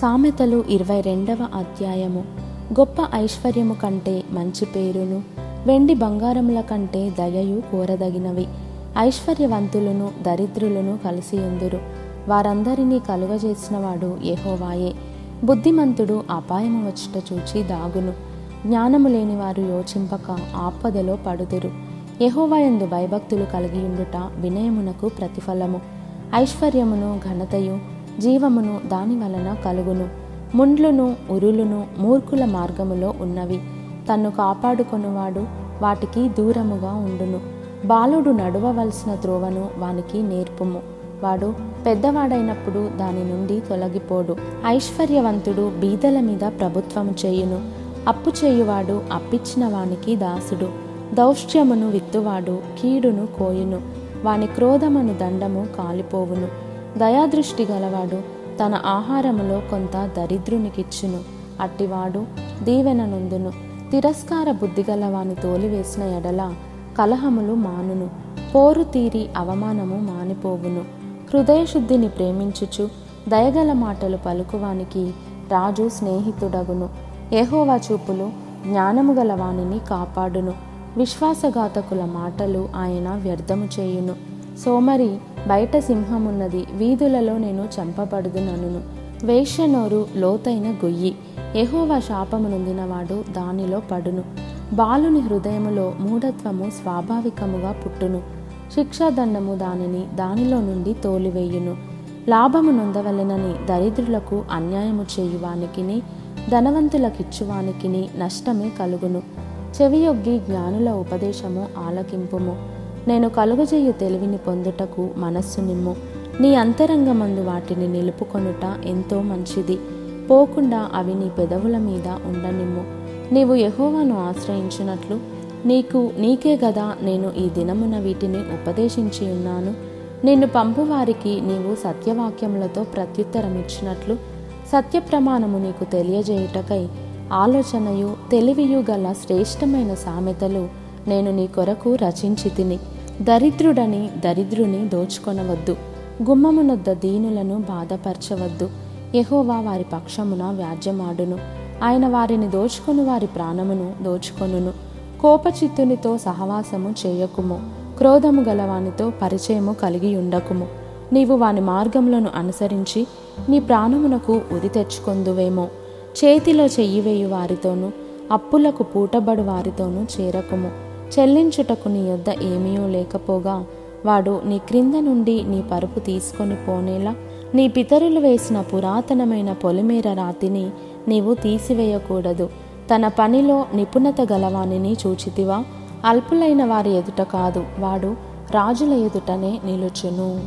సామెతలు ఇరవై రెండవ అధ్యాయము. గొప్ప ఐశ్వర్యము కంటే మంచి పేరును వెండి బంగారముల కంటే దయయు కోరదగినవి. ఐశ్వర్యవంతులను దరిద్రులను కలిసియుందురు వారందరినీ కలుగజేసినవాడు ఎహోవాయే బుద్ధిమంతుడు అపాయము వచ్చుట చూచి దాగును. జ్ఞానము లేనివారు యోచింపక ఆపదలో పడుదురు. యెహోవాయందు భయభక్తులు కలిగియుండుట వినయమునకు ప్రతిఫలము. ఐశ్వర్యమును ఘనతయు జీవమును దాని వలన కలుగును. ముండ్లును ఉరులును మూర్ఖుల మార్గములో ఉన్నవి. తన్ను కాపాడుకొనువాడు వాటికి దూరముగా ఉండును. బాలుడు నడువవలసిన త్రోవను వానికి నేర్పుము. వాడు పెద్దవాడైనప్పుడు దాని నుండి తొలగిపోడు. ఐశ్వర్యవంతుడు బీదల మీద ప్రభుత్వము చేయును. అప్పు చేయువాడు అప్పిచ్చిన వానికి దాసుడు. దౌష్ట్యమును విత్తువాడు కీడును కోయును. వాని క్రోధమును దండము కాలిపోవును. దయాదృష్టి గలవాడు తన ఆహారములో కొంత దరిద్రునికిచ్చును. అట్టివాడు దీవెన నొందును. తిరస్కార బుద్ధి గలవాని తోలివేసిన ఎడల కలహములు మానును. పోరు తీరి అవమానము మానిపోవును. హృదయశుద్ధిని ప్రేమించుచు దయగల మాటలు పలుకువానికి రాజు స్నేహితుడగును. ఏహోవా చూపులు జ్ఞానము గల వానిని కాపాడును. విశ్వాసఘాతకుల మాటలు ఆయన వ్యర్థము చేయును. సోమరి బయట సింహమున్నది వీధులలో నేను చంపబడుదునను వేష్యనోరు లోతైన గొయ్యి. ఎహోవా శాపము నొందినవాడు దానిలో పడును. బాలుని హృదయములో మూఢత్వము స్వాభావికముగా పుట్టును. శిక్షాదండము దానిని దానిలో నుండి తోలివేయును. లాభము నొందవలెనని దరిద్రులకు అన్యాయము చేయువానికిని ధనవంతులకిచ్చువానికిని నష్టమే కలుగును. చెవియొగ్గి జ్ఞానుల ఉపదేశము ఆలకింపుము. నేను కలుగజేయు తెలివిని పొందుటకు మనస్సు నిమ్ము. నీ అంతరంగమందు వాటిని నిలుపుకొనుట ఎంతో మంచిది. పోకుండా అవి నీ పెదవుల మీద ఉండనిమ్ము. నీవు యహోవాను ఆశ్రయించినట్లు నీకు నీకే గదా నేను ఈ దినమున వీటిని ఉపదేశించి ఉన్నాను. నిన్ను పంపువారికి నీవు సత్యవాక్యములతో ప్రత్యుత్తరమిచ్చినట్లు సత్య ప్రమాణము నీకు తెలియజేయుటకై ఆలోచనయు తెలివియు గల శ్రేష్టమైన సామెతలు నేను నీ కొరకు రచించి తిని దరిద్రుడని దరిద్రుని దోచుకొనవద్దు. గుమ్మమునొద్ద దీనులను బాధపరచవద్దు. యహోవా వారి పక్షమున వ్యాజ్యమాడును. ఆయన వారిని దోచుకొని వారి ప్రాణమును దోచుకొనును. కోపచిత్తునితో సహవాసము చేయకుము. క్రోధము గలవానితో పరిచయము కలిగి ఉండకుము. నీవు వాని మార్గములను అనుసరించి నీ ప్రాణమునకు ఉరి తెచ్చుకొందువేమో. చేతిలో చెయ్యివేయు వారితోనూ అప్పులకు పూటబడు వారితోనూ చేరకుము. చెల్లించుటకు నీ యొద్ద ఏమీయో లేకపోగా వాడు నీ క్రింద నుండి నీ పరుపు తీసుకొని పోనేలా నీ పితరులు వేసిన పురాతనమైన పొలిమేర రాతిని నీవు తీసివేయకూడదు. తన పనిలో నిపుణత గలవానిని చూచితివా? అల్పులైన వారి ఎదుట కాదు వాడు రాజుల ఎదుటనే నిలుచును.